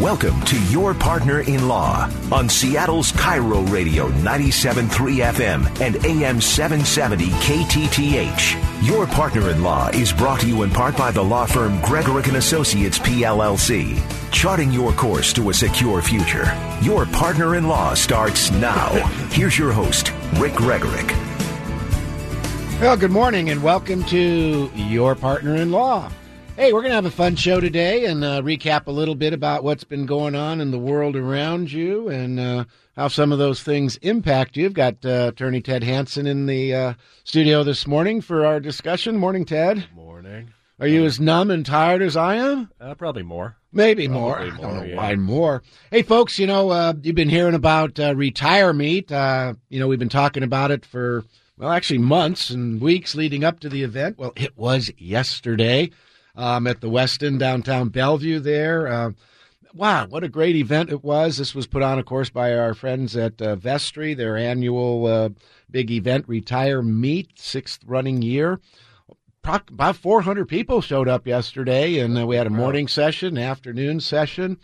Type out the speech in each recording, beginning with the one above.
Welcome to Your Partner in Law on Seattle's KIRO Radio 97.3 FM and AM 770 KTTH. Your Partner in Law is brought to you in part by the law firm Gregorek and Associates PLLC, charting your course to a secure future. Your Partner in Law starts now. Here's your host, Rick Gregorek. Well, good morning and welcome to Your Partner in Law. Hey, we're going to have a fun show today and uh, recap a little bit about what's been going on in the world around you and uh, how some of those things impact you. I've got uh, Attorney Ted Hanson in the uh, studio this morning for our discussion. Morning, Ted. Morning. Are you as numb and tired as I am? Uh, probably more. Maybe more. Probably I don't know yeah. why more. Hey, folks, you know, uh, you've been hearing about uh, Retire Meet. Uh, you know, we've been talking about it for, well, actually months and weeks leading up to the event. Well, it was yesterday um, at the Westin downtown Bellevue there. Uh, wow, what a great event it was. This was put on, of course, by our friends at uh, Vestry, their annual uh, big event, Retire Meet, sixth running year. Pro- About 400 people showed up yesterday, and uh, we had a morning session, afternoon session,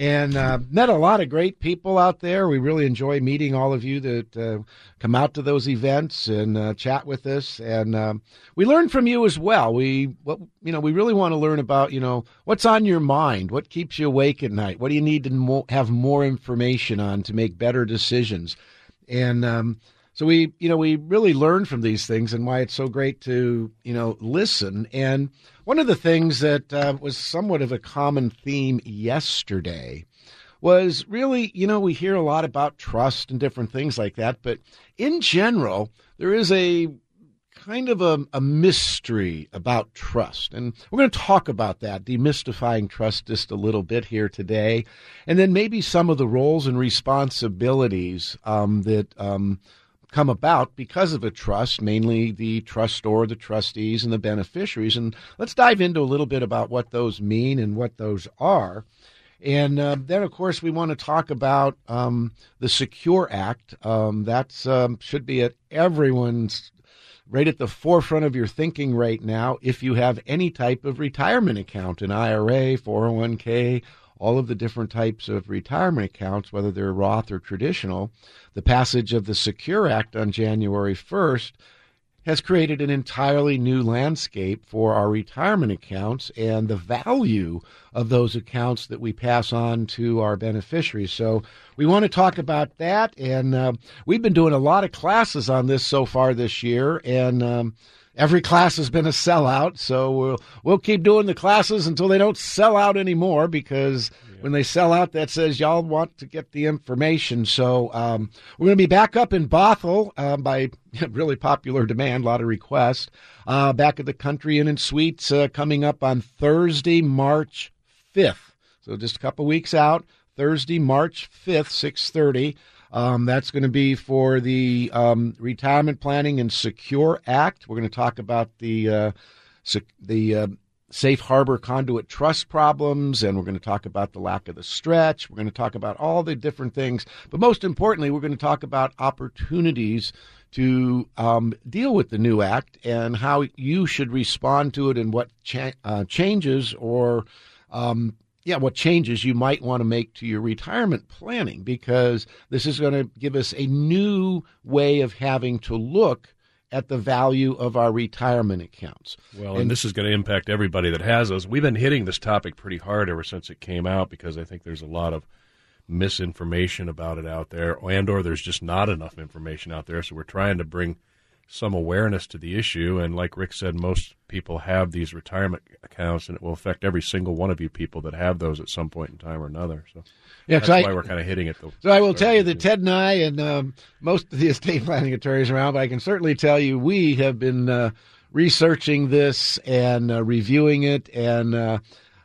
and uh, met a lot of great people out there. We really enjoy meeting all of you that uh, come out to those events and uh, chat with us, and um, we learn from you as well. We, you know, we really want to learn about, you know, what's on your mind, what keeps you awake at night, what do you need to mo- have more information on to make better decisions, and um, so we, you know, we really learn from these things and why it's so great to, you know, listen. And one of the things that uh, was somewhat of a common theme yesterday was really, you know, we hear a lot about trust and different things like that, but in general, there is a kind of a, a mystery about trust. And we're going to talk about that, demystifying trust just a little bit here today. And then maybe some of the roles and responsibilities um, that um, come about because of a trust, mainly the trustor, the trustees, and the beneficiaries. And let's dive into a little bit about what those mean and what those are. And uh, then, of course, we want to talk about um, the Secure Act. Um, that's um, should be at everyone's right at the forefront of your thinking right now. If you have any type of retirement account, an IRA, 401k, all of the different types of retirement accounts, whether they're Roth or traditional, the passage of the Secure Act on January 1st has created an entirely new landscape for our retirement accounts and the value of those accounts that we pass on to our beneficiaries. So we want to talk about that, and uh, we've been doing a lot of classes on this so far this year, and um, every class has been a sellout. So we'll we'll keep doing the classes until they don't sell out anymore because when they sell out, that says y'all want to get the information. So um, we're going to be back up in Bothell uh, by really popular demand, a lot of requests. Uh, back at the Country Inn and Suites uh, coming up on Thursday, March fifth. So just a couple weeks out. Thursday, March fifth, six thirty. Um, that's going to be for the um, Retirement Planning and Secure Act. We're going to talk about the uh, sec- the uh, safe harbor conduit trust problems, and we're going to talk about the lack of the stretch. We're going to talk about all the different things, but most importantly, we're going to talk about opportunities to um, deal with the new act and how you should respond to it and what cha- uh, changes or um, yeah, what changes you might want to make to your retirement planning because this is going to give us a new way of having to look at the value of our retirement accounts. Well, and, this is going to impact everybody that has those. We've been hitting this topic pretty hard ever since it came out because I think there's a lot of misinformation about it out there, and or there's just not enough information out there. So we're trying to bring some awareness to the issue. And like Rick said, most people have these retirement accounts, and it will affect every single one of you people that have those at some point in time or another. So Yeah, that's I- why we're kind of hitting it. The, So I will tell you that Ted and I and um, most of the estate planning attorneys around, but I can certainly tell you we have been uh, researching this and uh, reviewing it, and uh,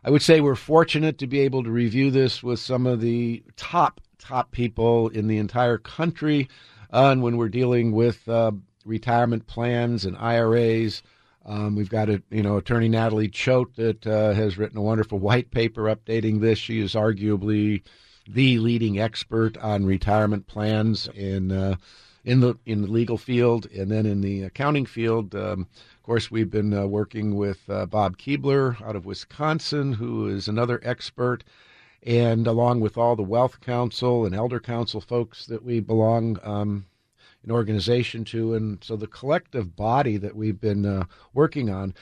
I would say we're fortunate to be able to review this with some of the top top people in the entire country. Uh, and when we're dealing with uh, retirement plans and IRAs. Um, we've got a you know attorney Natalie Choate that uh, has written a wonderful white paper updating this. She is arguably the leading expert on retirement plans in uh, in the in the legal field, and then in the accounting field. Um, of course, we've been uh, working with uh, Bob Keebler out of Wisconsin, who is another expert, and along with all the WealthCounsel and ElderCounsel folks that we belong um, an organization to. And so the collective body that we've been uh, working on,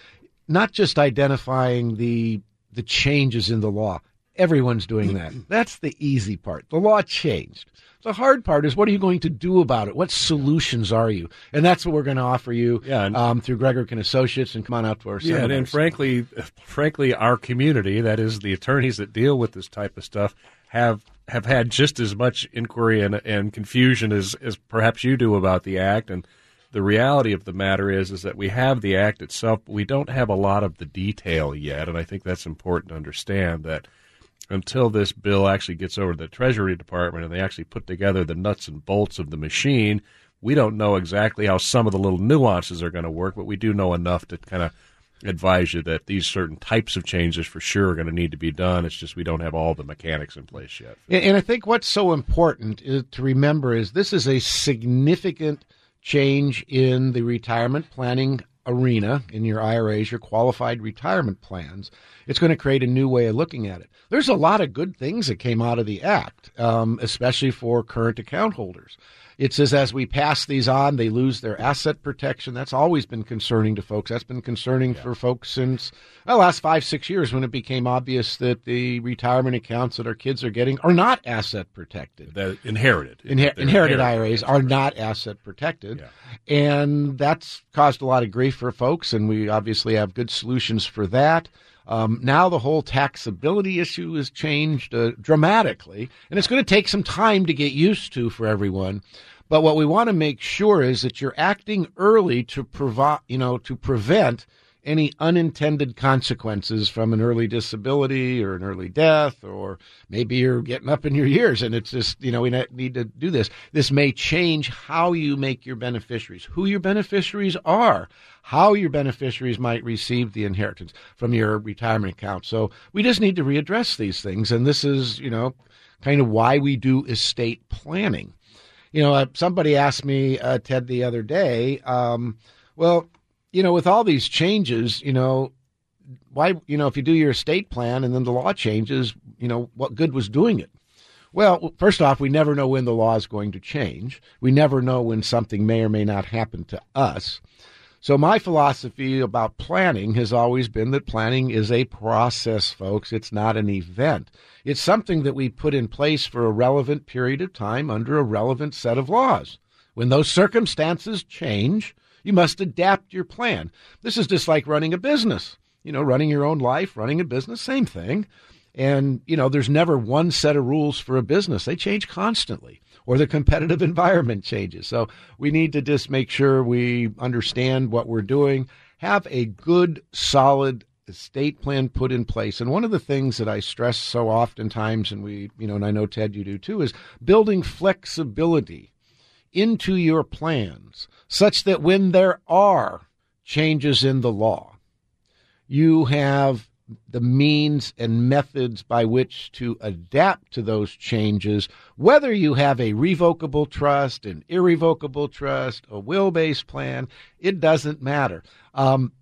not just identifying the the changes in the law. Everyone's doing that. That's the easy part. The law changed. The hard part is what are you going to do about it? What solutions are you? And that's what we're going to offer you yeah, and, um, through Gregorek and Associates. And come on out to our yeah, seminars. and frankly, frankly, our community, that is the attorneys that deal with this type of stuff, have have had just as much inquiry and, and confusion as, as perhaps you do about the act. And the reality of the matter is is that we have the act itself, but we don't have a lot of the detail yet. And I think that's important to understand that until this bill actually gets over to the Treasury Department and they actually put together the nuts and bolts of the machine, we don't know exactly how some of the little nuances are going to work, but we do know enough to kind of advise you that these certain types of changes for sure are going to need to be done. It's just we don't have all the mechanics in place yet. And I think what's so important uh, to remember is this is a significant change in the retirement planning arena in your IRAs, your qualified retirement plans. It's going to create a new way of looking at it. There's a lot of good things that came out of the act, um, especially for current account holders. It says as we pass these on, they lose their asset protection. That's always been concerning to folks. That's been concerning yeah. for folks since the last five, six years when it became obvious that the retirement accounts that our kids are getting are not asset protected. Inherited. Inher- inherited, inherited IRAs are not asset protected. Yeah. And that's caused a lot of grief for folks, and we obviously have good solutions for that. Um, now the whole taxability issue has changed uh, dramatically, and it's going to take some time to get used to for everyone. But what we want to make sure is that you're acting early to provide, you know, to prevent any unintended consequences from an early disability or an early death, or maybe you're getting up in your years and it's just, you know, we need to do this. This may change how you make your beneficiaries, who your beneficiaries are, how your beneficiaries might receive the inheritance from your retirement account. So we just need to readdress these things. And this is, you know, kind of why we do estate planning. You know, uh, somebody asked me, uh, Ted, the other day, um, well, you know, with all these changes, you know, why, you know, if you do your estate plan and then the law changes, you know, what good was doing it? Well, first off, we never know when the law is going to change. We never know when something may or may not happen to us. So, my philosophy about planning has always been that planning is a process, folks. It's not an event. It's something that we put in place for a relevant period of time under a relevant set of laws. When those circumstances change, you must adapt your plan. This is just like running a business. You know, running your own life, running a business, same thing. And, you know, there's never one set of rules for a business. They change constantly, or the competitive environment changes. So we need to just make sure we understand what we're doing, have a good, solid estate plan put in place. And one of the things that I stress so oftentimes, and we, you know, and I know Ted, you do too, is building flexibility into your plans such that when there are changes in the law, you have the means and methods by which to adapt to those changes, whether you have a revocable trust, an irrevocable trust, a will based plan, it doesn't matter. Um,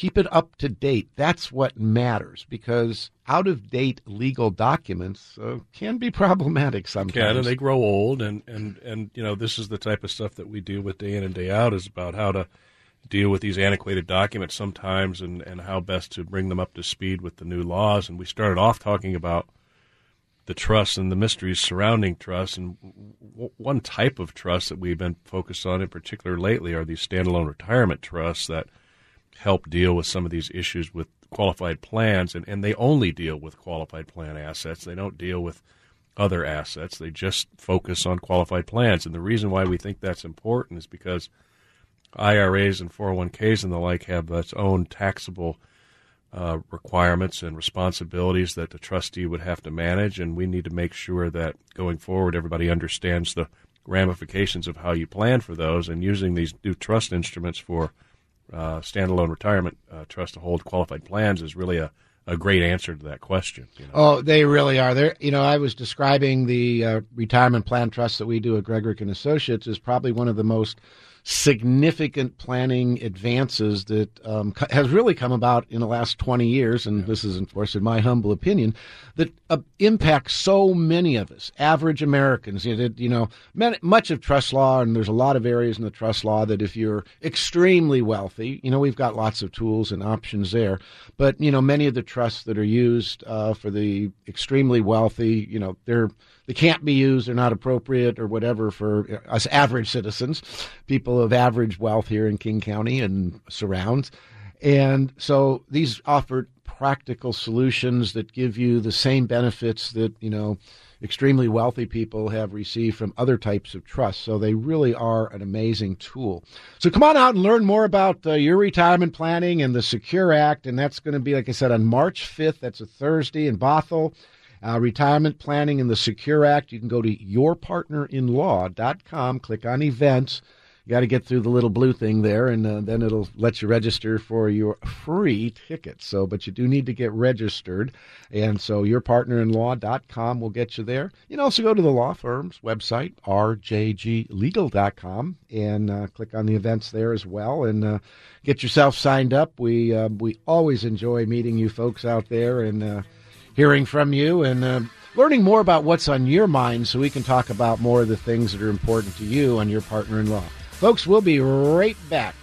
keep it up to date. That's what matters because out of date legal documents uh, can be problematic sometimes. Yeah, and they grow old, and, and, and you know this is the type of stuff that we deal with day in and day out is about how to deal with these antiquated documents sometimes and, and how best to bring them up to speed with the new laws. And we started off talking about the trust and the mysteries surrounding trust. And w- one type of trust that we've been focused on in particular lately are these standalone retirement trusts that – help deal with some of these issues with qualified plans, and, and they only deal with qualified plan assets. They don't deal with other assets. They just focus on qualified plans. And the reason why we think that's important is because IRAs and 401ks and the like have its own taxable uh, requirements and responsibilities that the trustee would have to manage. And we need to make sure that going forward, everybody understands the ramifications of how you plan for those, and using these new trust instruments for uh, standalone retirement uh, trust to hold qualified plans is really a, a great answer to that question. You know? Oh, they really are. There, you know, I was describing the uh, retirement plan trust that we do at Gregorek and Associates is probably one of the most significant planning advances that um, has really come about in the last 20 years, and this is, of course, in my humble opinion, that uh, impacts so many of us, average Americans. You know, you know much of trust law, and there's a lot of areas in the trust law that if you're extremely wealthy, you know, we've got lots of tools and options there. But, you know, many of the trusts that are used uh, for the extremely wealthy, you know, they're they can't be used, they're not appropriate or whatever for us average citizens, people of average wealth here in King County and surrounds. And so these offer practical solutions that give you the same benefits that, you know, extremely wealthy people have received from other types of trusts. So they really are an amazing tool. So come on out and learn more about uh, your retirement planning and the Secure Act. And that's going to be, like I said, on March 5th. That's a Thursday in Bothell uh, retirement planning and the Secure Act. You can go to yourpartnerinlaw.com, click on events. You got to get through the little blue thing there, and uh, then it'll let you register for your free ticket. So, but you do need to get registered, and so yourpartnerinlaw.com will get you there. You can also go to the law firm's website, rjglegal.com, and uh, click on the events there as well, and uh, get yourself signed up. We uh, we always enjoy meeting you folks out there, and uh, hearing from you and uh, learning more about what's on your mind so we can talk about more of the things that are important to you and your partner in law. Folks, we'll be right back.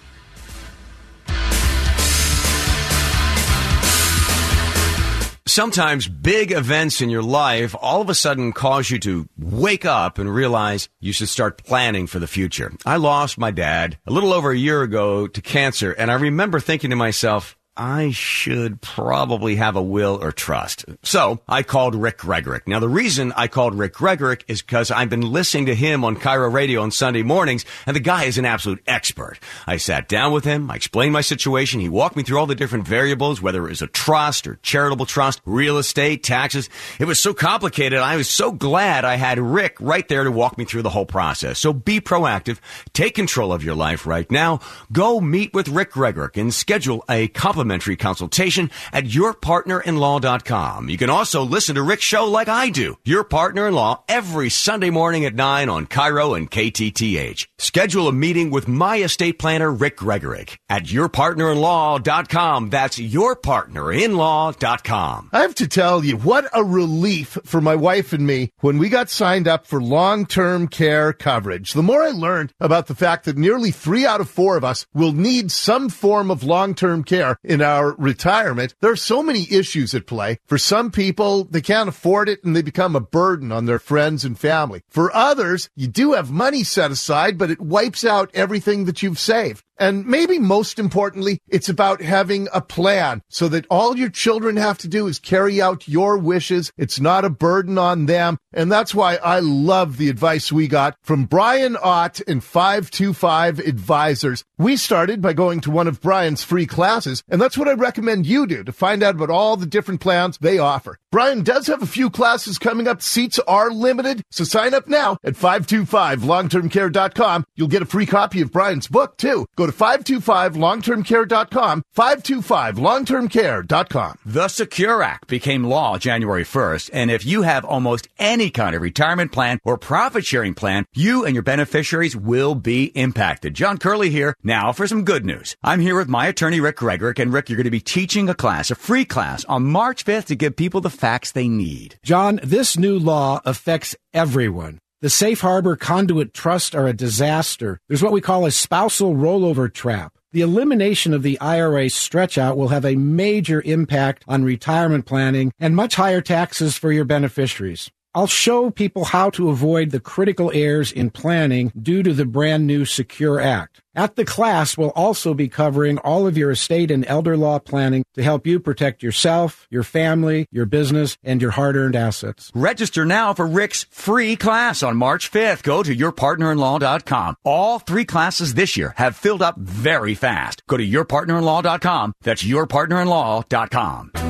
Sometimes big events in your life all of a sudden cause you to wake up and realize you should start planning for the future. I lost my dad a little over a year ago to cancer, and I remember thinking to myself, I should probably have a will or trust. So I called Rick Gregorek. Now the reason I called Rick Gregorek is because I've been listening to him on KIRO Radio on Sunday mornings, and the guy is an absolute expert. I sat down with him, I explained my situation, he walked me through all the different variables, whether it was a trust or charitable trust, real estate, taxes. It was so complicated, I was so glad I had Rick right there to walk me through the whole process. So be proactive, take control of your life right now, go meet with Rick Gregorek and schedule a complimentary complimentary consultation at yourpartnerinlaw.com. You can also listen to Rick's show like I do, Your Partner in Law, every Sunday morning at 9 on KIRO and KTTH. Schedule a meeting with my estate planner, Rick Gregorek, at yourpartnerinlaw.com. That's yourpartnerinlaw.com. I have to tell you, what a relief for my wife and me when we got signed up for long-term care coverage. The more I learned about the fact that nearly three out of four of us will need some form of long-term care in our retirement, there are so many issues at play. For some people, they can't afford it and they become a burden on their friends and family. For others, you do have money set aside, but it wipes out everything that you've saved. And maybe most importantly, it's about having a plan so that all your children have to do is carry out your wishes. It's not a burden on them. And that's why I love the advice we got from Brian Ott and 525 Advisors. We started by going to one of Brian's free classes, and that's what I recommend you do to find out about all the different plans they offer. Brian does have a few classes coming up. Seats are limited, so sign up now at 525longtermcare.com. You'll get a free copy of Brian's book, too. Go to 525longtermcare.com, 525longtermcare.com. The Secure Act became law January 1st, and if you have almost any kind of retirement plan or profit sharing plan, you and your beneficiaries will be impacted. John Curley here. Now for some good news. I'm here with my attorney, Rick Gregorek, and Rick, you're going to be teaching a class, a free class on March 5th to give people the facts they need. John, this new law affects everyone. The safe harbor conduit trust are a disaster. There's what we call a spousal rollover trap. The elimination of the IRA stretch out will have a major impact on retirement planning and much higher taxes for your beneficiaries. I'll show people how to avoid the critical errors in planning due to the brand new Secure Act. At the class, we'll also be covering all of your estate and elder law planning to help you protect yourself, your family, your business, and your hard earned assets. Register now for Rick's free class on March 5th. Go to yourpartnerinlaw.com. All three classes this year have filled up very fast. Go to yourpartnerinlaw.com. That's yourpartnerinlaw.com.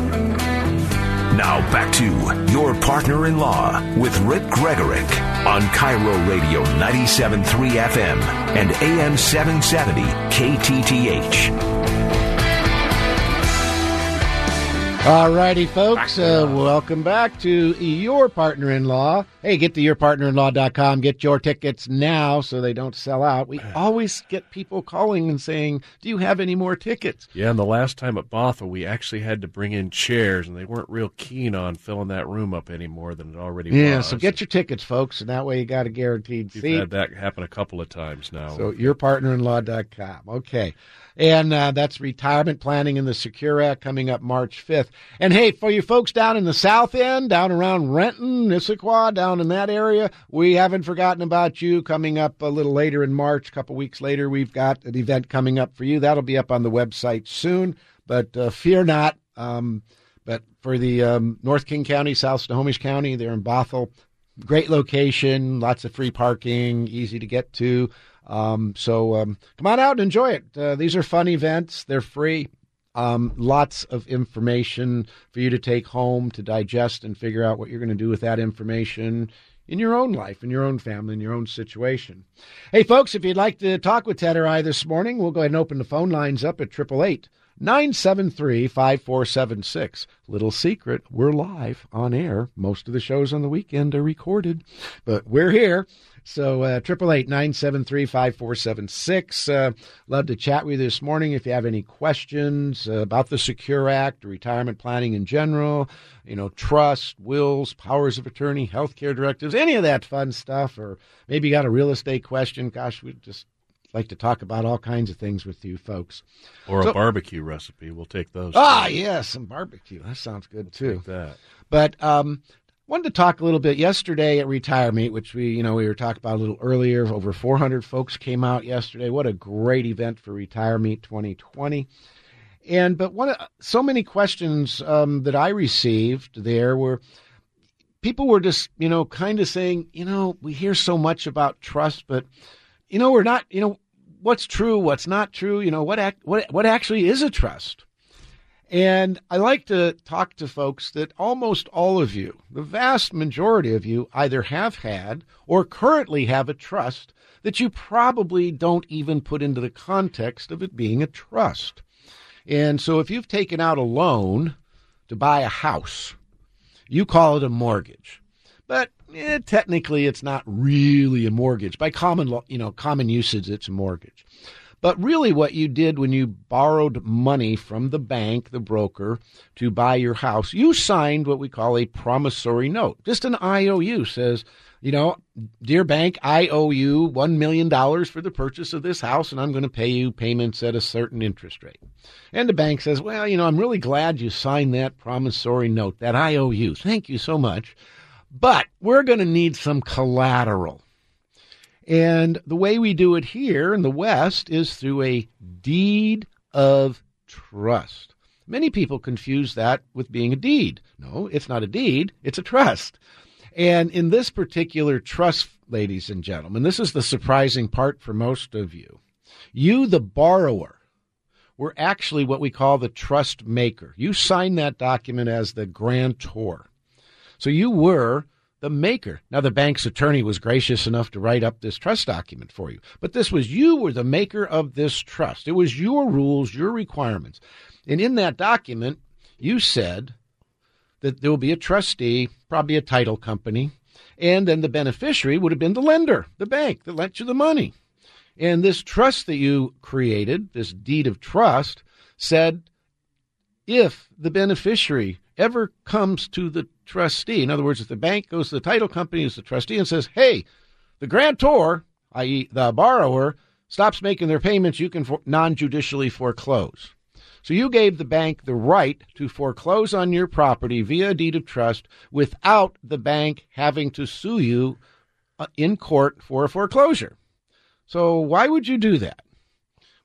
Now back to Your Partner in Law with Rick Gregorek on KIRO Radio 97.3 FM and AM 770 KTTH. All righty, folks. Uh, welcome back to Your Partner in Law. Hey, get to yourpartnerinlaw.com. Get your tickets now so they don't sell out. We always get people calling and saying, Do you have any more tickets? Yeah, and the last time at Bothell, we actually had to bring in chairs, and they weren't real keen on filling that room up any more than it already Yeah, was. Yeah, so get your tickets, folks, and that way you got a guaranteed We've seat. had that happen a couple of times now. So yourpartnerinlaw.com. Okay. And uh, that's retirement planning in the Secure Act coming up March 5th. And hey, for you folks down in the South End, down around Renton, Issaquah, down in that area, we haven't forgotten about you. Coming up a little later in March, a couple weeks later, we've got an event coming up for you. That'll be up on the website soon. But uh, fear not. Um, but for the um, North King County, South Snohomish County, they're in Bothell. Great location, lots of free parking, easy to get to. Um, so um, come on out and enjoy it. Uh, these are fun events. They're free. Um, lots of information for you to take home to digest and figure out what you're going to do with that information in your own life, in your own family, in your own situation. Hey, folks, if you'd like to talk with Ted or I this morning, we'll go ahead and open the phone lines up at 888 973 5476. Little secret, we're live on air. Most of the shows on the weekend are recorded, but we're here. So, uh, triple eight nine seven three five four seven six. Uh, love to chat with you this morning. If you have any questions uh, about the Secure Act, retirement planning in general, you know, trust, wills, powers of attorney, healthcare directives, any of that fun stuff, or maybe you got a real estate question. Gosh, we'd just like to talk about all kinds of things with you folks. or So- a barbecue recipe. We'll take those. Ah, too. yeah, some barbecue. That sounds good too. Take that. But um, wanted to talk a little bit yesterday at Retire Meet, which we you know we were talking about a little earlier. Over 400 folks came out yesterday. What a great event for Retire Meet 2020. And but one so many questions um, that I received there were people were just you know kind of saying you know we hear so much about trust, but you know we're not you know what's true, what's not true. You know what ac- what what actually is a trust. And I like to talk to folks that almost all of you, the vast majority of you, either have had or currently have a trust that you probably don't even put into the context of it being a trust. And so if you've taken out a loan to buy a house, you call it a mortgage. But eh, technically, it's not really a mortgage. By common law, you know, common usage, it's a mortgage. But really, what you did when you borrowed money from the bank, the broker, to buy your house, you signed what we call a promissory note. Just an IOU says, you know, dear bank, I owe you $1 million for the purchase of this house, and I'm going to pay you payments at a certain interest rate. And the bank says, well, you know, I'm really glad you signed that promissory note, that IOU. Thank you so much. But we're going to need some collateral. And the way we do it here in the West is through a deed of trust. Many people confuse that with being a deed. No, it's not a deed, it's a trust. And in this particular trust, ladies and gentlemen, this is the surprising part for most of you. You, the borrower, were actually what we call the trust maker. You signed that document as the grantor. So you were the maker. Now, the bank's attorney was gracious enough to write up this trust document for you, but this was you were the maker of this trust. It was your rules, your requirements. And in that document, you said that there will be a trustee, probably a title company, and then the beneficiary would have been the lender, the bank that lent you the money. And this trust that you created, this deed of trust, said if the beneficiary ever comes to the trustee, in other words, if the bank goes to the title company as the trustee and says, hey, the grantor, i.e., the borrower, stops making their payments, you can for- non judicially foreclose. So you gave the bank the right to foreclose on your property via a deed of trust without the bank having to sue you uh, in court for a foreclosure. So why would you do that?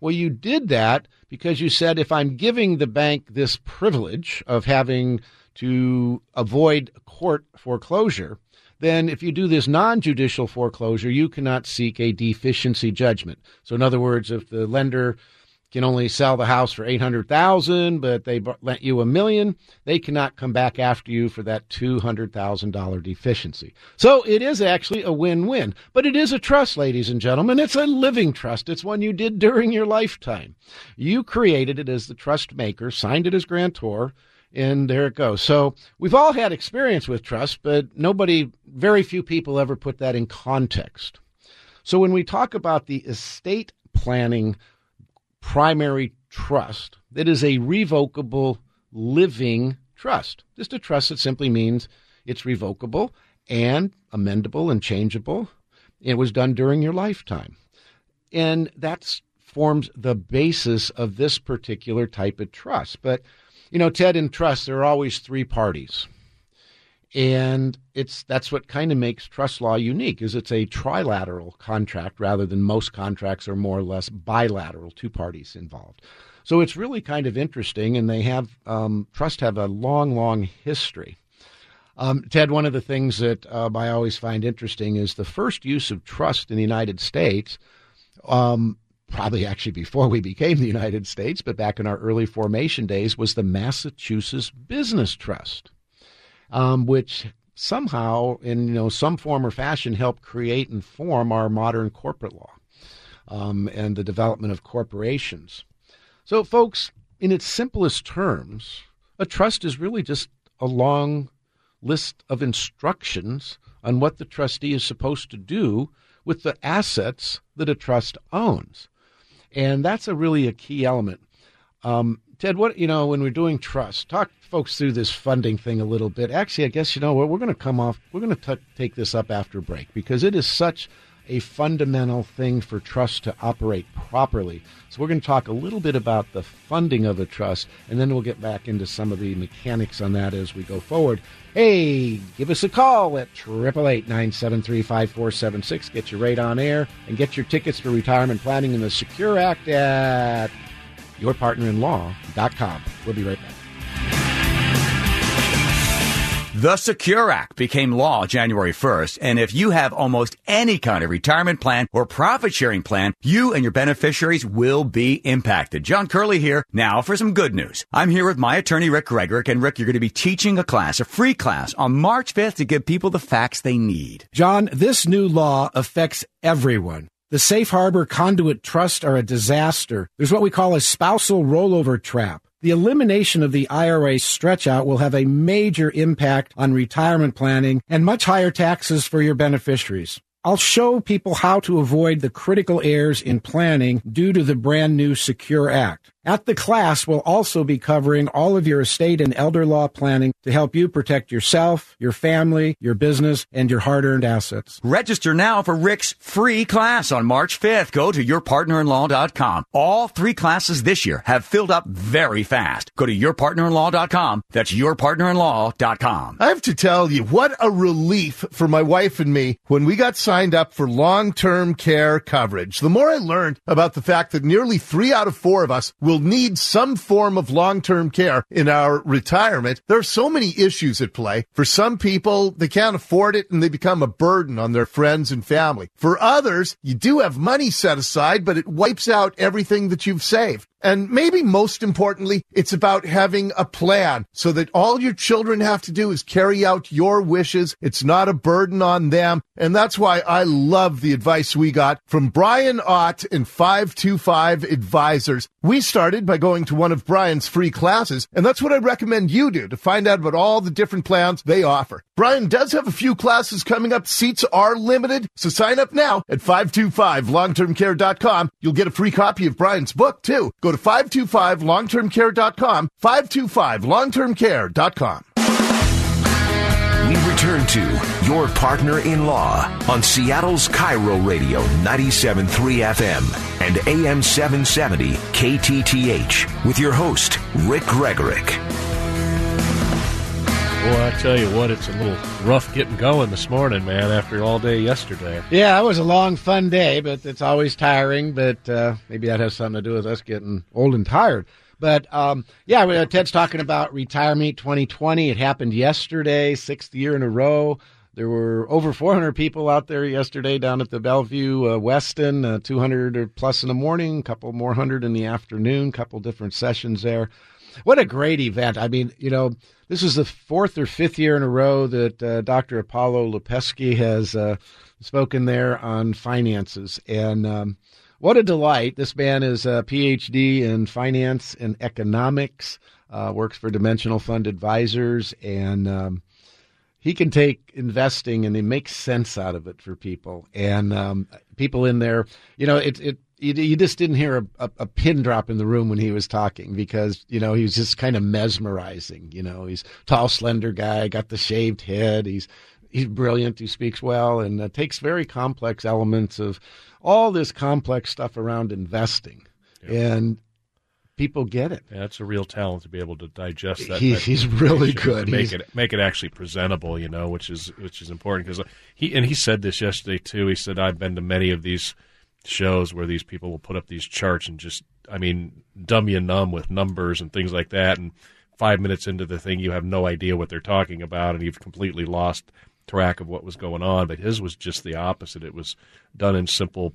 Well, you did that because you said if I'm giving the bank this privilege of having to avoid court foreclosure, then if you do this non judicial foreclosure, you cannot seek a deficiency judgment. So, in other words, if the lender can only sell the house for 800,000 but they lent you a million they cannot come back after you for that $200,000 deficiency. So it is actually a win-win but it is a trust ladies and gentlemen. It's a living trust. It's one you did during your lifetime. You created it as the trust maker signed it as grantor and there it goes. So we've all had experience with trust, but nobody, very few people ever put that in context. So when we talk about the estate planning primary trust, that is a revocable living trust. Just a trust that simply means it's revocable and amendable and changeable. It was done during your lifetime. And that forms the basis of this particular type of trust. But, you know, Ted, in trust, there are always three parties. And it's that's what kind of makes trust law unique is it's a trilateral contract rather than most contracts are more or less bilateral two parties involved. So it's really kind of interesting and they have um, trust have a long long history. Um, ted one of the things that um, i always find interesting is the first use of trust in the united states um, probably actually before we became the united states but back in our early formation days was the massachusetts business trust um, which somehow, in you know some form or fashion, helped create and form our modern corporate law um, and the development of corporations. So, folks, in its simplest terms, a trust is really just a long list of instructions on what the trustee is supposed to do with the assets that a trust owns. And that's a really a key element. Um, Ted, what you know when we're doing trust, talk folks through this funding thing a little bit. Actually, I guess you know what we're going to come off. We're going to take this up after break because it is such a fundamental thing for trust to operate properly. So we're going to talk a little bit about the funding of a trust, and then we'll get back into some of the mechanics on that as we go forward. Hey, give us a call at 888-973-5476. Get your rate on air and get your tickets for retirement planning in the Secure Act at yourpartnerinlaw.com. We'll be right back. The Secure Act became law January 1st, and if you have almost any kind of retirement plan or profit sharing plan, you and your beneficiaries will be impacted. John Curley here. Now for some good news. I'm here with my attorney, Rick Gregorek, and Rick, you're going to be teaching a class, a free class, on March 5th to give people the facts they need. John, this new law affects everyone. The safe harbor conduit trust are a disaster. There's what we call a spousal rollover trap. The elimination of the IRA stretch out will have a major impact on retirement planning and much higher taxes for your beneficiaries. I'll show people how to avoid the critical errors in planning due to the brand new Secure Act. At the class, we'll also be covering all of your estate and elder law planning to help you protect yourself, your family, your business, and your hard earned assets. Register now for Rick's free class on March 5th. Go to yourpartnerinlaw.com. All three classes this year have filled up very fast. Go to yourpartnerinlaw.com. That's yourpartnerinlaw.com. I have to tell you, what a relief for my wife and me when we got signed up for long term care coverage. The more I learned about the fact that nearly three out of four of us will will need some form of long-term care in our retirement. There are so many issues at play. For some people, they can't afford it and they become a burden on their friends and family. For others, you do have money set aside, but it wipes out everything that you've saved. And maybe most importantly, it's about having a plan so that all your children have to do is carry out your wishes. It's not a burden on them. And that's why I love the advice we got from Brian Ott and 525 Advisors. We started by going to one of Brian's free classes, and that's what I recommend you do to find out about all the different plans they offer. Brian does have a few classes coming up. Seats are limited, so sign up now at 525longtermcare.com. You'll get a free copy of Brian's book, too. Go to 525longtermcare.com, 525longtermcare.com. We return to Your Partner in Law on Seattle's KIRO Radio 97.3 FM and AM 770 KTTH with your host, Rick Gregorek. Boy, I tell you what, it's a little rough getting going this morning, man, after all day yesterday. Yeah, it was a long, fun day, but it's always tiring. But uh, maybe that has something to do with us getting old and tired. But um, yeah, uh, Ted's talking about retirement 2020. It happened yesterday, sixth year in a row. there were over 400 people out there yesterday down at the Bellevue uh, Westin, uh, 200 plus in the morning, a couple more hundred in the afternoon, couple different sessions there. What a great event. I mean, you know, this is the fourth or fifth year in a row that uh, Dr. Apollo Lupescu has uh, spoken there on finances. And um, what a delight. This man is a PhD in finance and economics, uh, works for Dimensional Fund Advisors, and um, he can take investing and he makes sense out of it for people. And um, people in there, you know, it, it you, you just didn't hear a, a, a, pin drop in the room when he was talking because you know he was just kind of mesmerizing. You know, he's tall, slender guy, got the shaved head. He's he's brilliant. He speaks well and uh, takes very complex elements of all this complex stuff around investing, and people get it. Yeah, that's a real talent to be able to digest that. He, he's really good. Make he's, it make it actually presentable, you know, which is which is important because he and he said this yesterday too. He said I've been to many of these shows where these people will put up these charts and just, I mean, dumb you numb with numbers and things like that. And five minutes into the thing, you have no idea what they're talking about, and you've completely lost track of what was going on. But his was just the opposite. It was done in simple,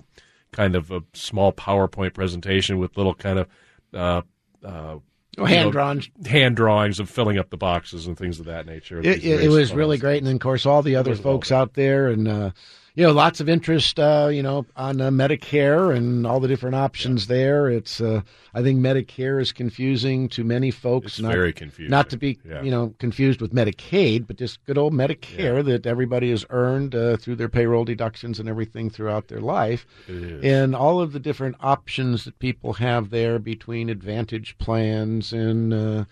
kind of a small PowerPoint presentation with little kind of. Uh, uh, Oh, hand drawings, hand drawings of filling up the boxes and things of that nature. It, it, it was really great, and then of course all the other folks out there, and uh, you know, lots of interest, uh, you know, on uh, Medicare and all the different options yeah. there. It's, uh, I think Medicare is confusing to many folks. It's not, very confusing. Not to be, yeah. you know, confused with Medicaid, but just good old Medicare yeah. that everybody has earned uh, through their payroll deductions and everything throughout their life. And all of the different options that people have there between Advantage plans and, uh,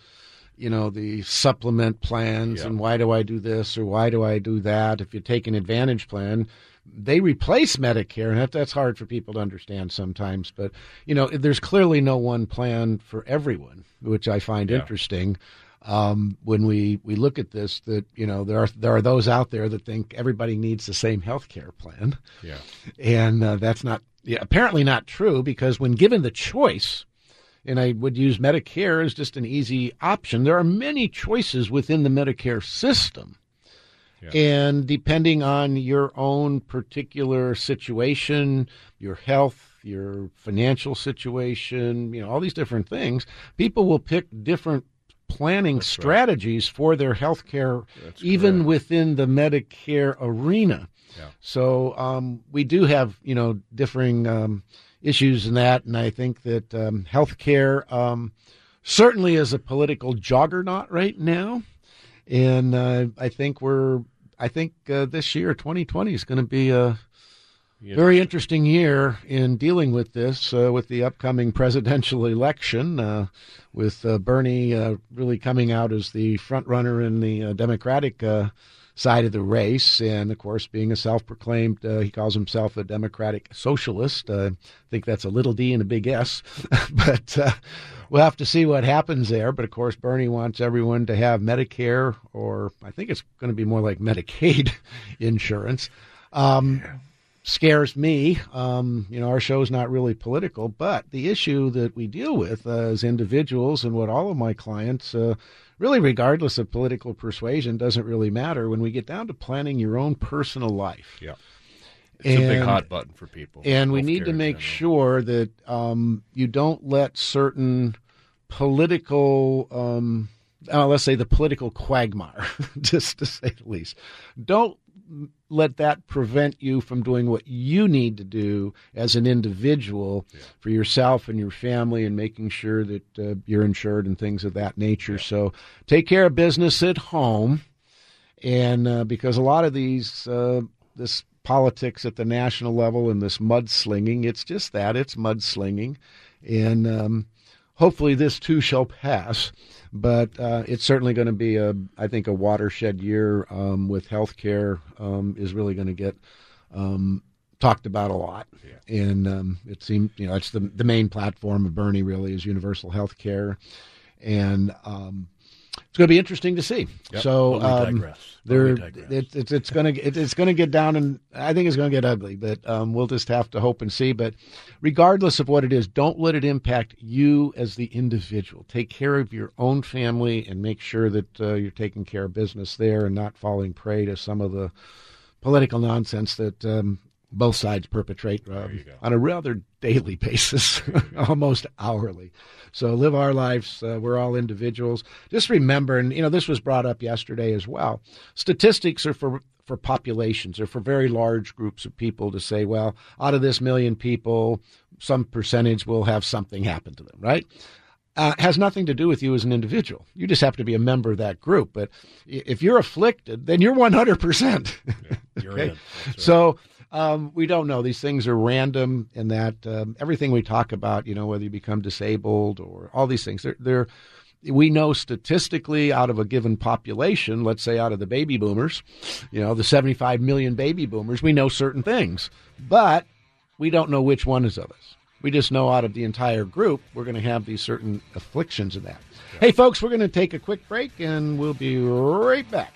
you know the supplement plans and why do I do this or why do I do that? If you take an Advantage plan, they replace Medicare, and that, that's hard for people to understand sometimes. But you know, there's clearly no one plan for everyone, which I find yeah. interesting. Um, when we, we look at this, that you know there are there are those out there that think everybody needs the same health care plan, yeah, and uh, that's not yeah, apparently not true because when given the choice, and I would use Medicare as just an easy option. There are many choices within the Medicare system and depending on your own particular situation, your health, your financial situation, you know, all these different things, people will pick different planning That's strategies right. for their health care, even correct. within the Medicare arena. Yeah. So um, we do have, you know, differing um, issues in that, and I think that um, health care um, certainly is a political juggernaut right now. And uh, I think we're I think uh, this year, 2020, is going to be a yeah. very interesting year in dealing with this, uh, with the upcoming presidential election, uh, with uh, Bernie uh, really coming out as the front runner in the uh, Democratic side of the race, and of course, being a self-proclaimed, he calls himself a Democratic socialist. I think that's a little D and a big S, but we'll have to see what happens there. But of course, Bernie wants everyone to have Medicare, or I think it's going to be more like Medicaid insurance. Um, scares me. Um, you know, our show's not really political, but the issue that we deal with uh, as individuals and what all of my clients, uh, really regardless of political persuasion, doesn't really matter when we get down to planning your own personal life. Yeah. It's and, a big hot button for people. And we need to make sure that um, you don't let certain political, um, uh, let's say the political quagmire, just to say the least, don't let that prevent you from doing what you need to do as an individual yeah. for yourself and your family and making sure that uh, you're insured and things of that nature. Yeah. So take care of business at home. And uh, because a lot of these, uh, this politics at the national level and this mudslinging. It's just that it's mudslinging, and um, hopefully this too shall pass. But uh, it's certainly going to be a, I think, a watershed year um, with healthcare um, is really going to get um, talked about a lot, yeah. and um, it seems you know it's the the main platform of Bernie really is universal health care, and um, it's going to be interesting to see. Yep, so um, digress. There, it, it's it's going to it, it's going to get down, and I think it's going to get ugly. But um, we'll just have to hope and see. But regardless of what it is, don't let it impact you as the individual. Take care of your own family and make sure that uh, you're taking care of business there and not falling prey to some of the political nonsense that um, both sides perpetrate uh, on a rather daily basis, almost hourly. So live our lives. Uh, we're all individuals. Just remember, and you know, this was brought up yesterday as well. Statistics are for for populations or for very large groups of people to say, well, out of this million people, some percentage will have something happen to them, right? uh, has nothing to do with you as an individual. You just have to be a member of that group. But if you're afflicted, then you're 100%. You're Okay? in. Right. So um, we don't know. These things are random, in that um, everything we talk about, you know, whether you become disabled or all these things, they're, they're we know statistically out of a given population, let's say out of the baby boomers, you know, the 75 million baby boomers, we know certain things, but we don't know which one is of us. We just know out of the entire group, we're going to have these certain afflictions of that. Hey, folks, we're going to take a quick break and we'll be right back.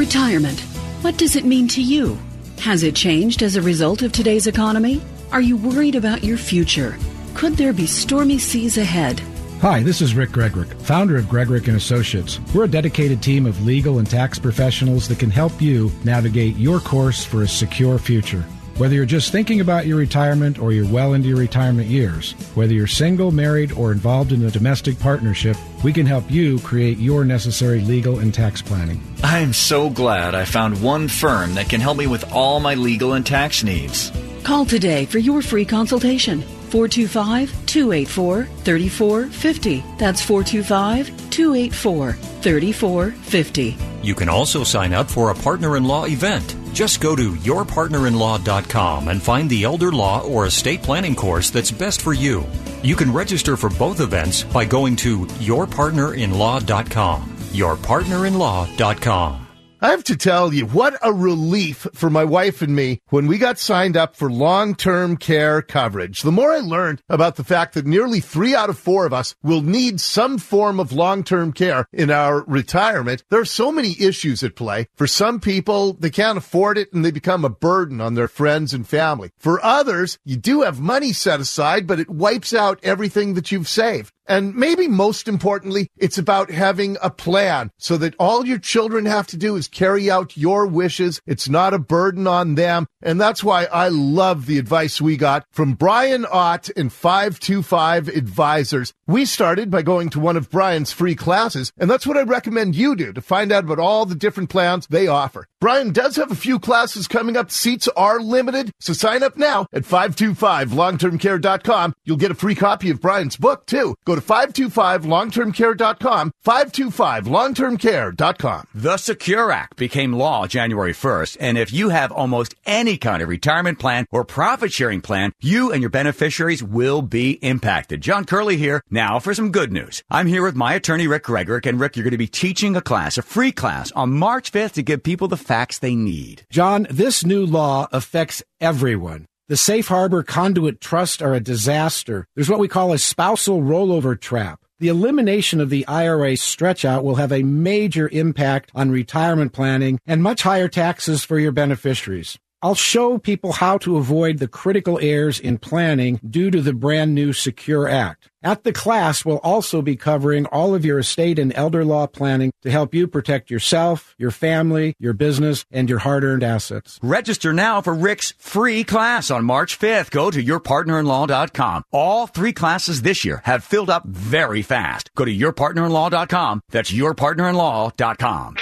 Retirement. What does it mean to you? Has it changed as a result of today's economy? Are you worried about your future? Could there be stormy seas ahead? Hi, this is Rick Gregorek, founder of Gregorek and Associates. We're a dedicated team of legal and tax professionals that can help you navigate your course for a secure future. Whether you're just thinking about your retirement or you're well into your retirement years, whether you're single, married, or involved in a domestic partnership, we can help you create your necessary legal and tax planning. I'm so glad I found one firm that can help me with all my legal and tax needs. Call today for your free consultation. 425 284 3450. That's 425 284 3450. You can also sign up for a partner in law event. Just go to yourpartnerinlaw.com and find the elder law or estate planning course that's best for you. You can register for both events by going to yourpartnerinlaw.com. Yourpartnerinlaw.com. I have to tell you, what a relief for my wife and me when we got signed up for long-term care coverage. The more I learned about the fact that nearly three out of four of us will need some form of long-term care in our retirement, there are so many issues at play. For some people, they can't afford it and they become a burden on their friends and family. For others, you do have money set aside, but it wipes out everything that you've saved. And maybe most importantly, it's about having a plan so that all your children have to do is carry out your wishes. It's not a burden on them. And that's why I love the advice we got from Brian Ott and 525 Advisors. We started by going to one of Brian's free classes, and that's what I recommend you do to find out about all the different plans they offer. Brian does have a few classes coming up. Seats are limited, so sign up now at 525longtermcare.com. You'll get a free copy of Brian's book, too. Go to 525longtermcare.com, 525longtermcare.com. The Secure Act became law January 1st, and if you have almost any kind of retirement plan or profit sharing plan, you and your beneficiaries will be impacted. John Curley here. Now for some good news. I'm here with my attorney, Rick Gregorek, and Rick, you're going to be teaching a class, a free class, on March 5th to give people the facts they need. John, this new law affects everyone. The Safe Harbor Conduit Trust are a disaster. There's what we call a spousal rollover trap. The elimination of the IRA stretch out will have a major impact on retirement planning and much higher taxes for your beneficiaries. I'll show people how to avoid the critical errors in planning due to the brand new Secure Act. At the class, we'll also be covering all of your estate and elder law planning to help you protect yourself, your family, your business, and your hard earned assets. Register now for Rick's free class on March 5th. Go to yourpartnerinlaw.com. All three classes this year have filled up very fast. Go to yourpartnerinlaw.com. That's yourpartnerinlaw.com.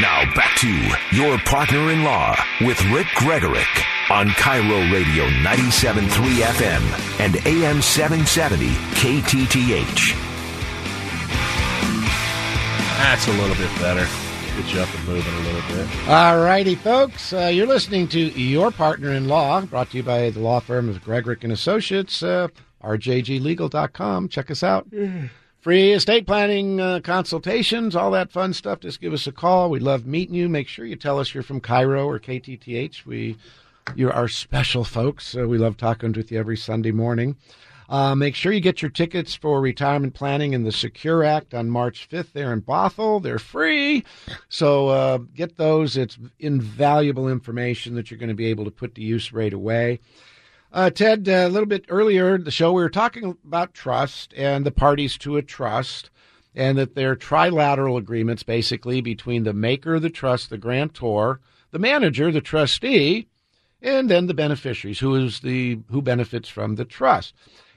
Now back to your partner in law with Rick Gregorek on KIRO Radio 97.3 FM and AM 770 KTTH. That's a little bit better. Get you up and moving a little bit. All righty, folks. Uh, you're listening to Your Partner in Law, brought to you by the law firm of Gregorek and Associates, uh, rjglegal.com. Check us out. Free estate planning uh, consultations, all that fun stuff. Just give us a call. We love meeting you. Make sure you tell us you're from KIRO or KTTH. We You're special folks. We love talking with you every Sunday morning. Uh, make sure you get your tickets for retirement planning in the Secure Act on March 5th there in Bothell. They're free. So uh, get those. It's invaluable information that you're going to be able to put to use right away. Uh, Ted, uh, a little bit earlier in the show, we were talking about trust and the parties to a trust, and that they're trilateral agreements basically between the maker of the trust, the grantor, the manager, the trustee, and then the beneficiaries, who is the who benefits from the trust.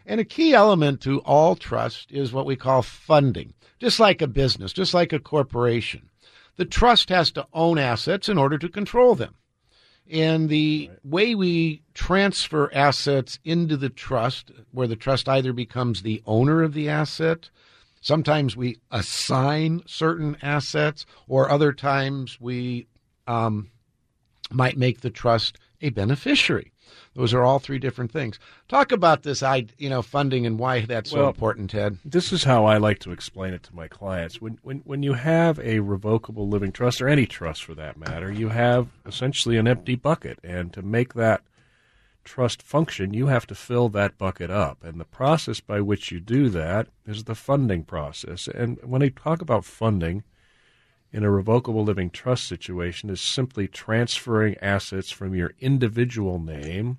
And a key element to all trust is what we call funding, just like a business, just like a corporation. The trust has to own assets in order to control them. And the way we transfer assets into the trust, where the trust either becomes the owner of the asset, sometimes we assign certain assets, or other times we um, might make the trust a beneficiary. Those are all three different things. Talk about this, I you know, funding and why that's so important, Ted. This is how I like to explain it to my clients. When, when, when you have a revocable living trust, or any trust for that matter, you have essentially an empty bucket. And to make that trust function, you have to fill that bucket up. And the process by which you do that is the funding process. And when I talk about funding in a revocable living trust situation, is simply transferring assets from your individual name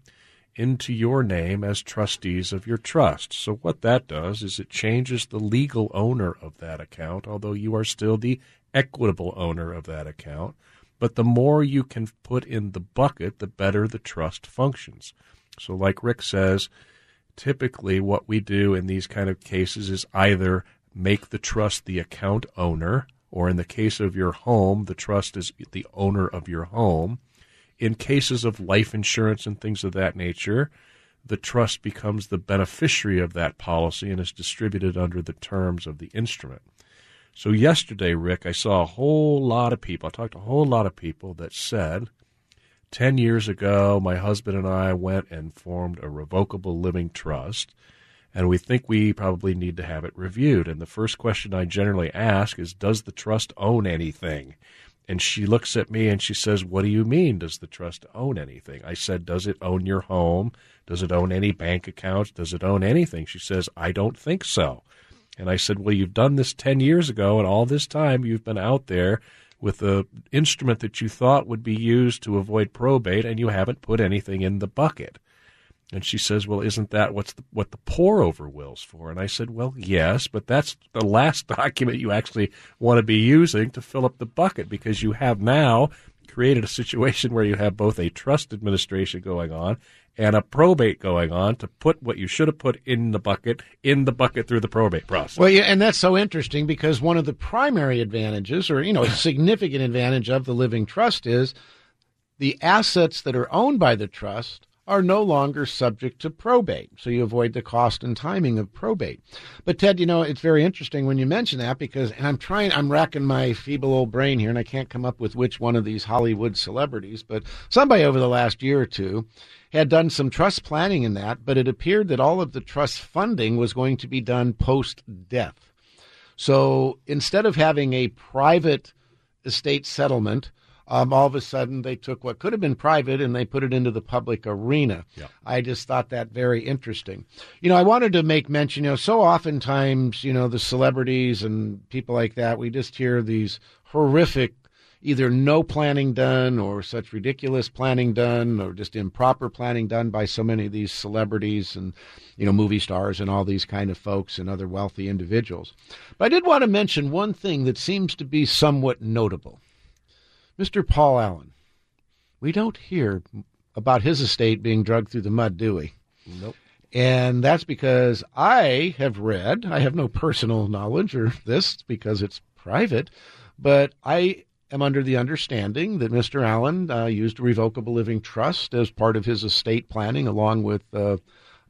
into your name as trustees of your trust. So what that does is it changes the legal owner of that account, although you are still the equitable owner of that account. But the more you can put in the bucket, the better the trust functions. So like Rick says, typically what we do in these kind of cases is either make the trust the account owner, or in the case of your home, the trust is the owner of your home. In cases of life insurance and things of that nature, the trust becomes the beneficiary of that policy and is distributed under the terms of the instrument. So yesterday, Rick, I saw a whole lot of people. I talked to a whole lot of people that said, 10 years ago, my husband and I went and formed a revocable living trust, and we think we probably need to have it reviewed. And the first question I generally ask is, Does the trust own anything? And she looks at me and she says, What do you mean, does the trust own anything? I said, Does it own your home? Does it own any bank accounts? Does it own anything? She says, I don't think so. And I said, Well, you've done this 10 years ago, and all this time you've been out there with the instrument that you thought would be used to avoid probate, and you haven't put anything in the bucket. And she says, "Well, isn't that what's the, what the pour over wills for?" And I said, "Well, yes, but that's the last document you actually want to be using to fill up the bucket because you have now created a situation where you have both a trust administration going on and a probate going on to put what you should have put in the bucket in the bucket through the probate process." Well, yeah, and that's so interesting because one of the primary advantages, or you know, a significant advantage of the living trust is the assets that are owned by the trust are no longer subject to probate. So you avoid the cost and timing of probate. But Ted, you know, it's very interesting when you mention that because, and I'm trying, I'm racking my feeble old brain here and I can't come up with which one of these Hollywood celebrities, but somebody over the last year or two had done some trust planning in that, but it appeared that all of the trust funding was going to be done post death. So instead of having a private estate settlement, um, all of a sudden they took what could have been private and they put it into the public arena. Yeah. I just thought that very interesting. You know, I wanted to make mention, you know, so oftentimes, you know, the celebrities and people like that, we just hear these horrific either no planning done or such ridiculous planning done or just improper planning done by so many of these celebrities and you know movie stars and all these kind of folks and other wealthy individuals. But I did want to mention one thing that seems to be somewhat notable. Mr. Paul Allen. We don't hear about his estate being dragged through the mud, do we? Nope. And that's because I have read, I have no personal knowledge or this because it's private, but I am under the understanding that Mr. Allen uh, used a revocable living trust as part of his estate planning, along with uh,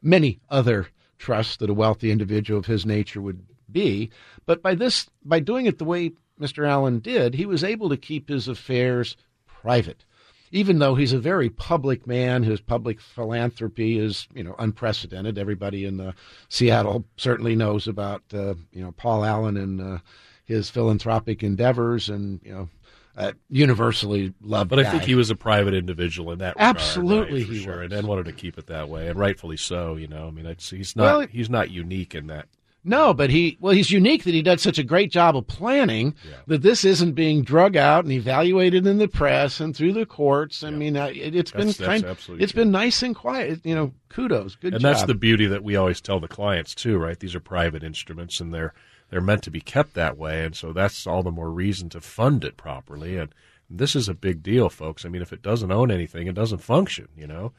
many other trusts that a wealthy individual of his nature would be. But by this, by doing it the way Mr. Allen did, he was able to keep his affairs private. Even though he's a very public man, his public philanthropy is, you know, unprecedented. Everybody in uh, Seattle certainly knows about, uh, you know, Paul Allen and uh, his philanthropic endeavors, and you know, uh, universally loved. But I think he was a private individual in that. Absolutely, regard, right, he sure, was. and wanted to keep it that way, and rightfully so. You know, I mean, it's, he's not Well, he's not unique in that. No, but he well, he's unique that he does such a great job of planning that this isn't being drug out and evaluated in the press and through the courts. I mean, uh, it, it's been That's- that's kind, absolutely it's been nice and quiet. You know, kudos, good and job. that's the beauty that we always tell the clients too, right? These are private instruments, and they're they're meant to be kept that way, and so that's all the more reason to fund it properly. And this is a big deal, folks. I mean, if it doesn't own anything, it doesn't function. You know.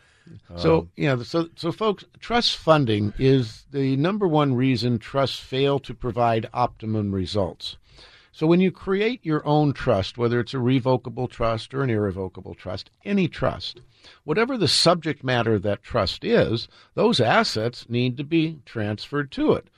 So Um, yeah, so so folks, trust funding is the number one reason trusts fail to provide optimum results. So when you create your own trust, whether it's a revocable trust or an irrevocable trust, any trust, whatever the subject matter of that trust is, those assets need to be transferred to it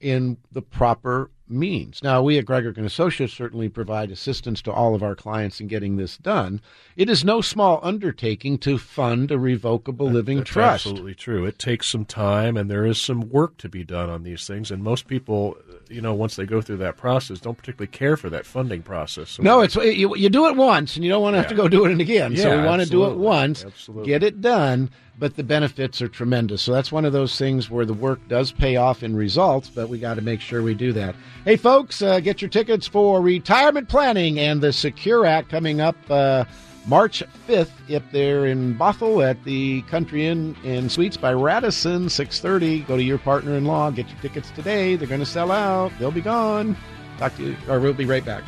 in the proper means. Now, we at Gregor and Associates certainly provide assistance to all of our clients in getting this done. It is no small undertaking to fund a revocable living That's trust. absolutely true. It takes some time, and there is some work to be done on these things. And most people, you know, once they go through that process, don't particularly care for that funding process. So No, it's you, you do it once and you don't want to have to go do it again. so Yeah, we want to do it once, Absolutely. get it done, but the benefits are tremendous. So that's one of those things where the work does pay off in results, but we got to make sure we do that. Hey, folks, uh, get your tickets for retirement planning and the Secure Act coming up. Uh, March 5th, if they're in Bothell at the Country Inn and Suites by Radisson, 630. Go to your partner-in-law, get your tickets today. They're going to sell out. They'll be gone. Talk to you, or we'll be right back.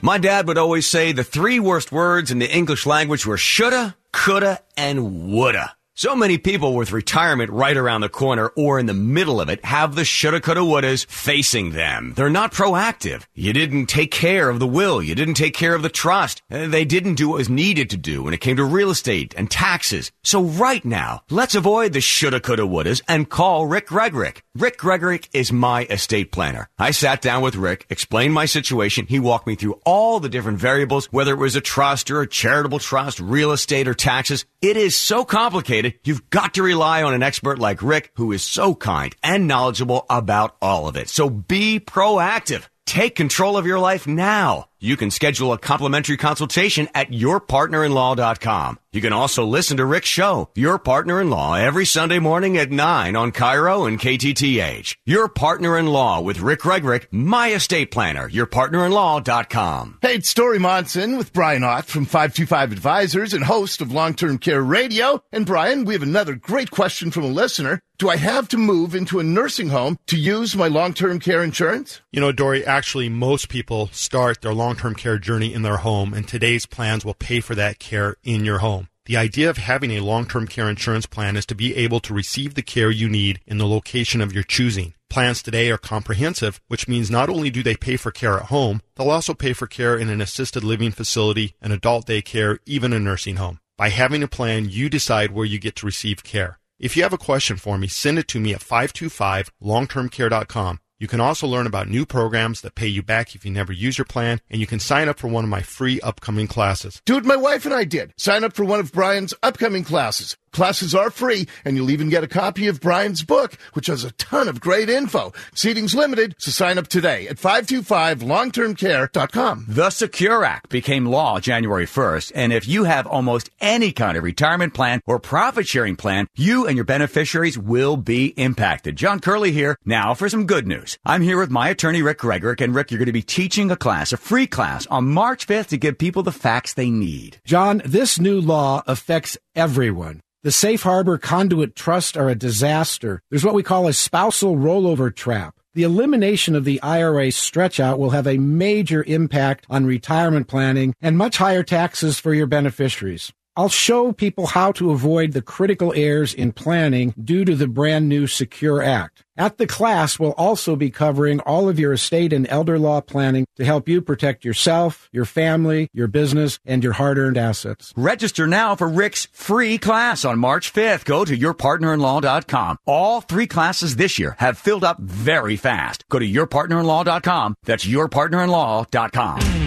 My dad would always say the three worst words in the English language were shoulda, coulda, and woulda. So many people with retirement right around the corner or in the middle of it have the shoulda, coulda, wouldas facing them. They're not proactive. You didn't take care of the will. You didn't take care of the trust. Uh, They didn't do what was needed to do when it came to real estate and taxes. So right now, let's avoid the shoulda, coulda, wouldas and call Rick Gregorek. Rick Gregorek is my estate planner. I sat down with Rick, explained my situation. He walked me through all the different variables, whether it was a trust or a charitable trust, real estate or taxes. It is so complicated. You've got to rely on an expert like Rick, who is so kind and knowledgeable about all of it. So be proactive. Take control of your life now. You can schedule a complimentary consultation at yourpartnerinlaw.com. You can also listen to Rick's show, Your Partner in Law, every Sunday morning at 9 on KIRO and KTTH. Your Partner in Law with Rick Gregorek, my estate planner, yourpartnerinlaw.com. Hey, it's Dori Monson with Brian Ott from 525 Advisors and host of Long Term Care Radio. And Brian, we have another great question from a listener. Do I have to move into a nursing home to use my long term care insurance? You know, Dori, actually, most people start their long term care journey in their home, and today's plans will pay for that care in your home. The idea of having a long term care insurance plan is to be able to receive the care you need in the location of your choosing. Plans today are comprehensive, which means not only do they pay for care at home, they'll also pay for care in an assisted living facility, an adult daycare, even a nursing home. By having a plan, you decide where you get to receive care. If you have a question for me, send it to me at 525longtermcare.com. You can also learn about new programs that pay you back if you never use your plan, and you can sign up for one of my free upcoming classes. Dude, my wife and I did. Sign up for one of Brian's upcoming classes. Classes are free, and you'll even get a copy of Brian's book, which has a ton of great info. Seating's limited, so sign up today at 525longtermcare.com. The Secure Act became law January 1st, and if you have almost any kind of retirement plan or profit sharing plan, you and your beneficiaries will be impacted. John Curley here. Now for some good news. I'm here with my attorney, Rick Gregorek, and Rick, you're going to be teaching a class, a free class on March 5th to give people the facts they need. John, this new law affects everyone. The safe harbor conduit trust are a disaster. There's what we call a spousal rollover trap. The elimination of the IRA stretch out will have a major impact on retirement planning and much higher taxes for your beneficiaries. I'll show people how to avoid the critical errors in planning due to the brand new Secure Act. At the class, we'll also be covering all of your estate and elder law planning to help you protect yourself, your family, your business, and your hard earned assets. Register now for Rick's free class on March 5th. Go to yourpartnerinlaw.com. All three classes this year have filled up very fast. Go to yourpartnerinlaw.com. That's yourpartnerinlaw.com.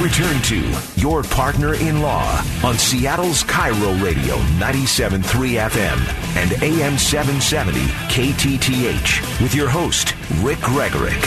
Return to Your Partner in Law on Seattle's KIRO Radio 97.3 FM and AM 770 KTTH with your host, Rick Gregorek.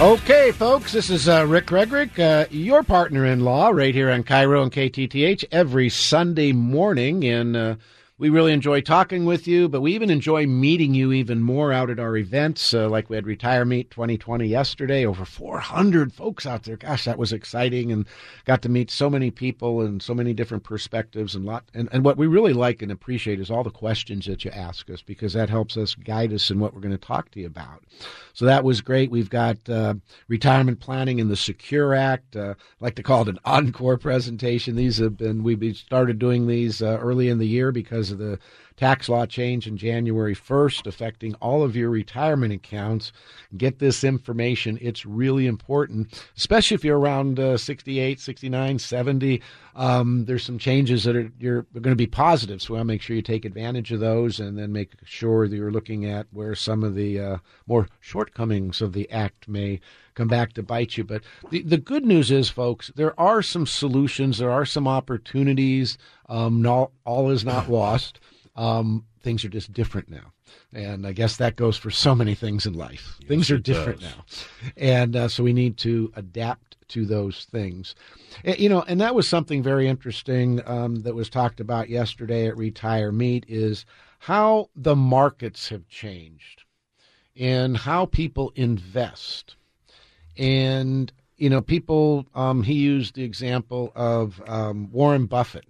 Okay, folks, this is uh, Rick Gregorek, uh, your partner in law, right here on KIRO and KTTH every Sunday morning. in. uh, we really enjoy talking with you, but we even enjoy meeting you even more out at our events. Uh, like we had Retire Meet 2020 yesterday, over 400 folks out there. Gosh, that was exciting, and got to meet so many people and so many different perspectives and lot. And, and what we really like and appreciate is all the questions that you ask us because that helps us guide us in what we're going to talk to you about. So that was great. We've got uh, retirement planning in the Secure Act. Uh, I like to call it an encore presentation. These have been we started doing these uh, early in the year because of the tax law change in January 1st, affecting all of your retirement accounts. Get this information. It's really important, especially if you're around uh, 68, 69, 70. Um, there's some changes that are you're going to be positive, so to make sure you take advantage of those, and then make sure that you're looking at where some of the uh, more shortcomings of the act may come back to bite you. But the, the good news is, folks, there are some solutions, there are some opportunities. Um, not, all is not lost. Um, things are just different now. And I guess that goes for so many things in life. Yes, things are different does. now. And uh, so we need to adapt to those things. You know, and that was something very interesting um, that was talked about yesterday at Retire Meet is how the markets have changed and how people invest. And, you know, people, um, he used the example of um, Warren Buffett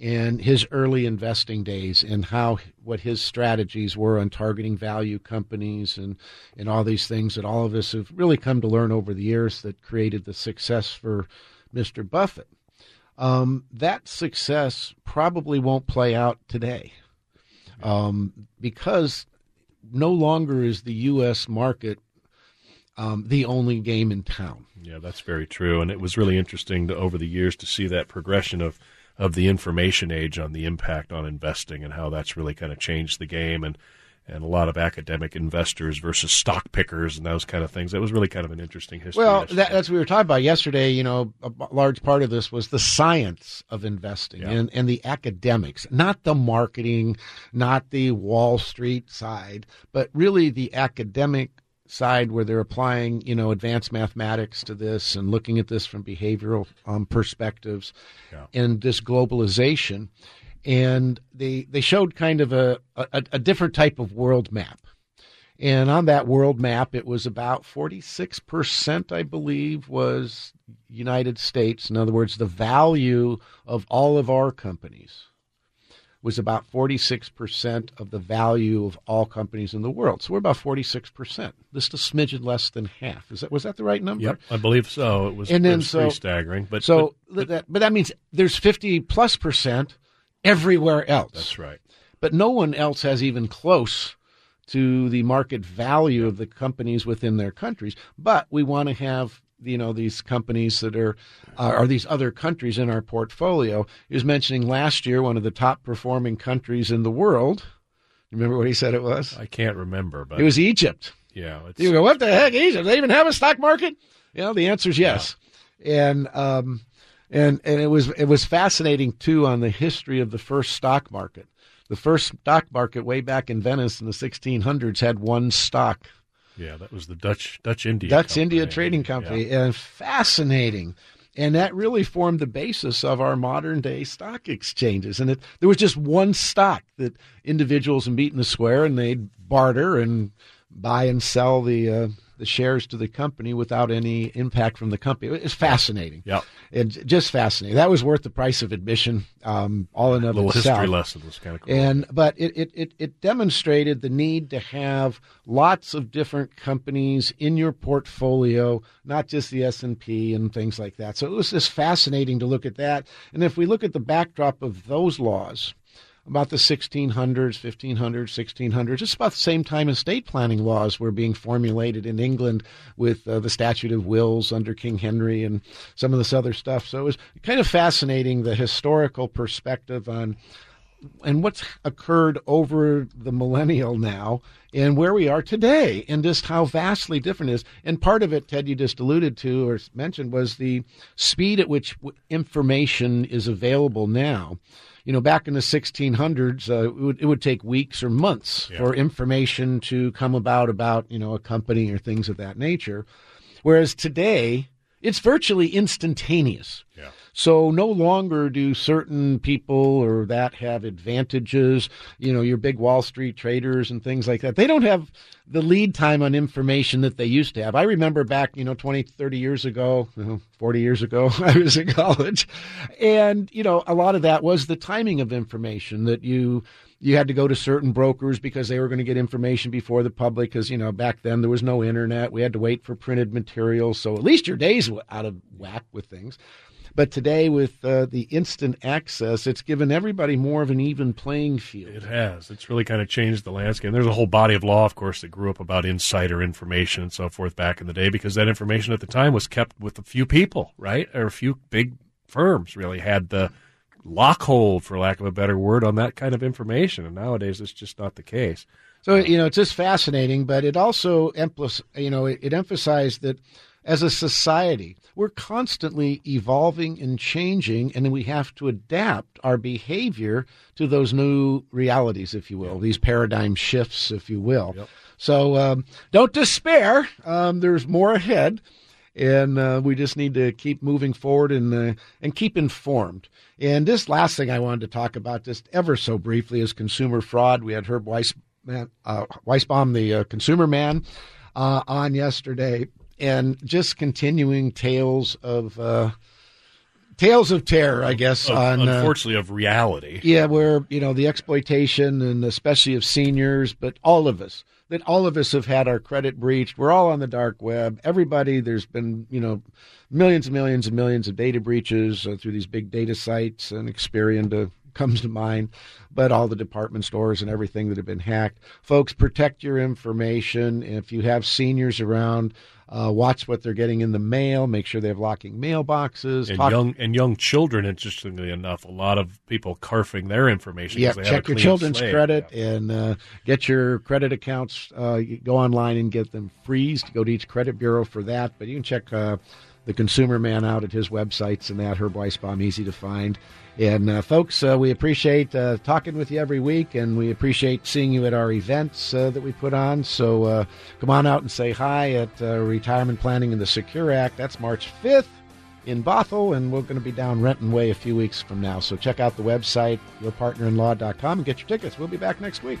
and his early investing days and how what his strategies were on targeting value companies and and all these things that all of us have really come to learn over the years that created the success for Mr. Buffett. Um, that success probably won't play out today um, because no longer is the U.S. market um, the only game in town. Yeah, that's very true, and it was really interesting to, over the years to see that progression of of the information age on the impact on investing and how that's really kind of changed the game and and a lot of academic investors versus stock pickers and those kind of things. That was really kind of an interesting history. Well, that, that's what we were talking about yesterday. You know, a large part of this was the science of investing yeah. and, and the academics, not the marketing, not the Wall Street side, but really the academic side where they're applying, you know, advanced mathematics to this and looking at this from behavioral um, perspectives yeah. and this globalization. And they they showed kind of a, a, a different type of world map. And on that world map, it was about 46%, I believe, was United States. In other words, the value of all of our companies was about 46% of the value of all companies in the world. So we're about 46%. This is a smidgen less than half. Is that was that the right number? Yep, I believe so. It was, and then, so, pretty staggering. But so but, but, that, but that means there's 50 plus percent everywhere else. That's right. But no one else has even close to the market value of the companies within their countries. But we want to have you know these companies that are uh, are these other countries in our portfolio. He was mentioning last year one of the top performing countries in the world. You Remember what he said it was? I can't remember, but it was Egypt. Yeah, you go, what the heck, Egypt? Do they even have a stock market? You know, the answer is yes. Yeah. And um, and and it was it was fascinating too on the history of the first stock market. The first stock market way back in Venice in the 1600s had one stock yeah, that was the Dutch Dutch India Dutch Company. India Trading Company, yeah. and fascinating. And that really formed the basis of our modern day stock exchanges. And it, there was just one stock that individuals would meet in the square and they'd barter and buy and sell the uh, the shares to the company without any impact from the company. It's fascinating. Yeah, and just fascinating. That was worth the price of admission. Um, all in of little itself. history lesson was kind of cool. And but it, it it it demonstrated the need to have lots of different companies in your portfolio, not just the S and P and things like that. So it was just fascinating to look at that. And if we look at the backdrop of those laws about the 1600s, 1500s, 1600s, just about the same time estate planning laws were being formulated in England with uh, the statute of wills under King Henry and some of this other stuff. So it was kind of fascinating the historical perspective on and what's occurred over the millennial now and where we are today and just how vastly different it is. And part of it, Ted, you just alluded to or mentioned was the speed at which information is available now you know, back in the 1600s, uh, it, would, it, would, take weeks or months yeah. for information to come about about, you know, a company or things of that nature. Whereas today, it's virtually instantaneous. Yeah. So no longer do certain people or that have advantages. You know, your big Wall Street traders and things like that. They don't have the lead time on information that they used to have. I remember back, you know, 20, 30 years ago, 40 years ago, I was in college. And, you know, a lot of that was the timing of information that you you had to go to certain brokers because they were going to get information before the public because you know back then there was no internet we had to wait for printed materials so at least your days were out of whack with things but today, with uh, the instant access, it's given everybody more of an even playing field. It has. It's really kind of changed the landscape. There's a whole body of law, of course, that grew up about insider information and so forth back in the day because that information at the time was kept with a few people, right? Or a few big firms really had the lockhold, for lack of a better word, on that kind of information. And nowadays, it's just not the case. So, you know, it's just fascinating, but it also, you know, it, it emphasized that as a society, we're constantly evolving and changing, and we have to adapt our behavior to those new realities, if you will, these paradigm shifts, if you will. Yep. So um, don't despair. Um, there's more ahead, and uh, we just need to keep moving forward and uh, and keep informed. And this last thing I wanted to talk about, just ever so briefly, is consumer fraud. We had Herb Weiss, uh, Weisbaum, the uh, consumer man, uh, on yesterday and just continuing tales of uh, tales of terror, I guess. Of, on uh, unfortunately, uh, of reality. Yeah, where you know the exploitation and especially of seniors, but all of us that all of us have had our credit breached. We're all on the dark web. Everybody, there's been you know millions and millions and millions of data breaches uh, through these big data sites and Experian to comes to mind, but all the department stores and everything that have been hacked. Folks, protect your information. If you have seniors around, uh, watch what they're getting in the mail. Make sure they have locking mailboxes. And Talk- young and young children. Interestingly enough, a lot of people carfing their information. Yeah, check your children's slate. credit yeah. and uh, get your credit accounts. Uh, go online and get them freezed. Go to each credit bureau for that. But you can check uh, the consumer man out at his websites and that Herb Weisbaum, easy to find. And uh, folks, uh, we appreciate uh, talking with you every week, and we appreciate seeing you at our events uh, that we put on. So uh, come on out and say hi at uh, Retirement Planning and the Secure Act. That's March 5th in Bothell, and we're going to be down Renton Way a few weeks from now. So check out the website, yourpartnerinlaw.com, and get your tickets. We'll be back next week.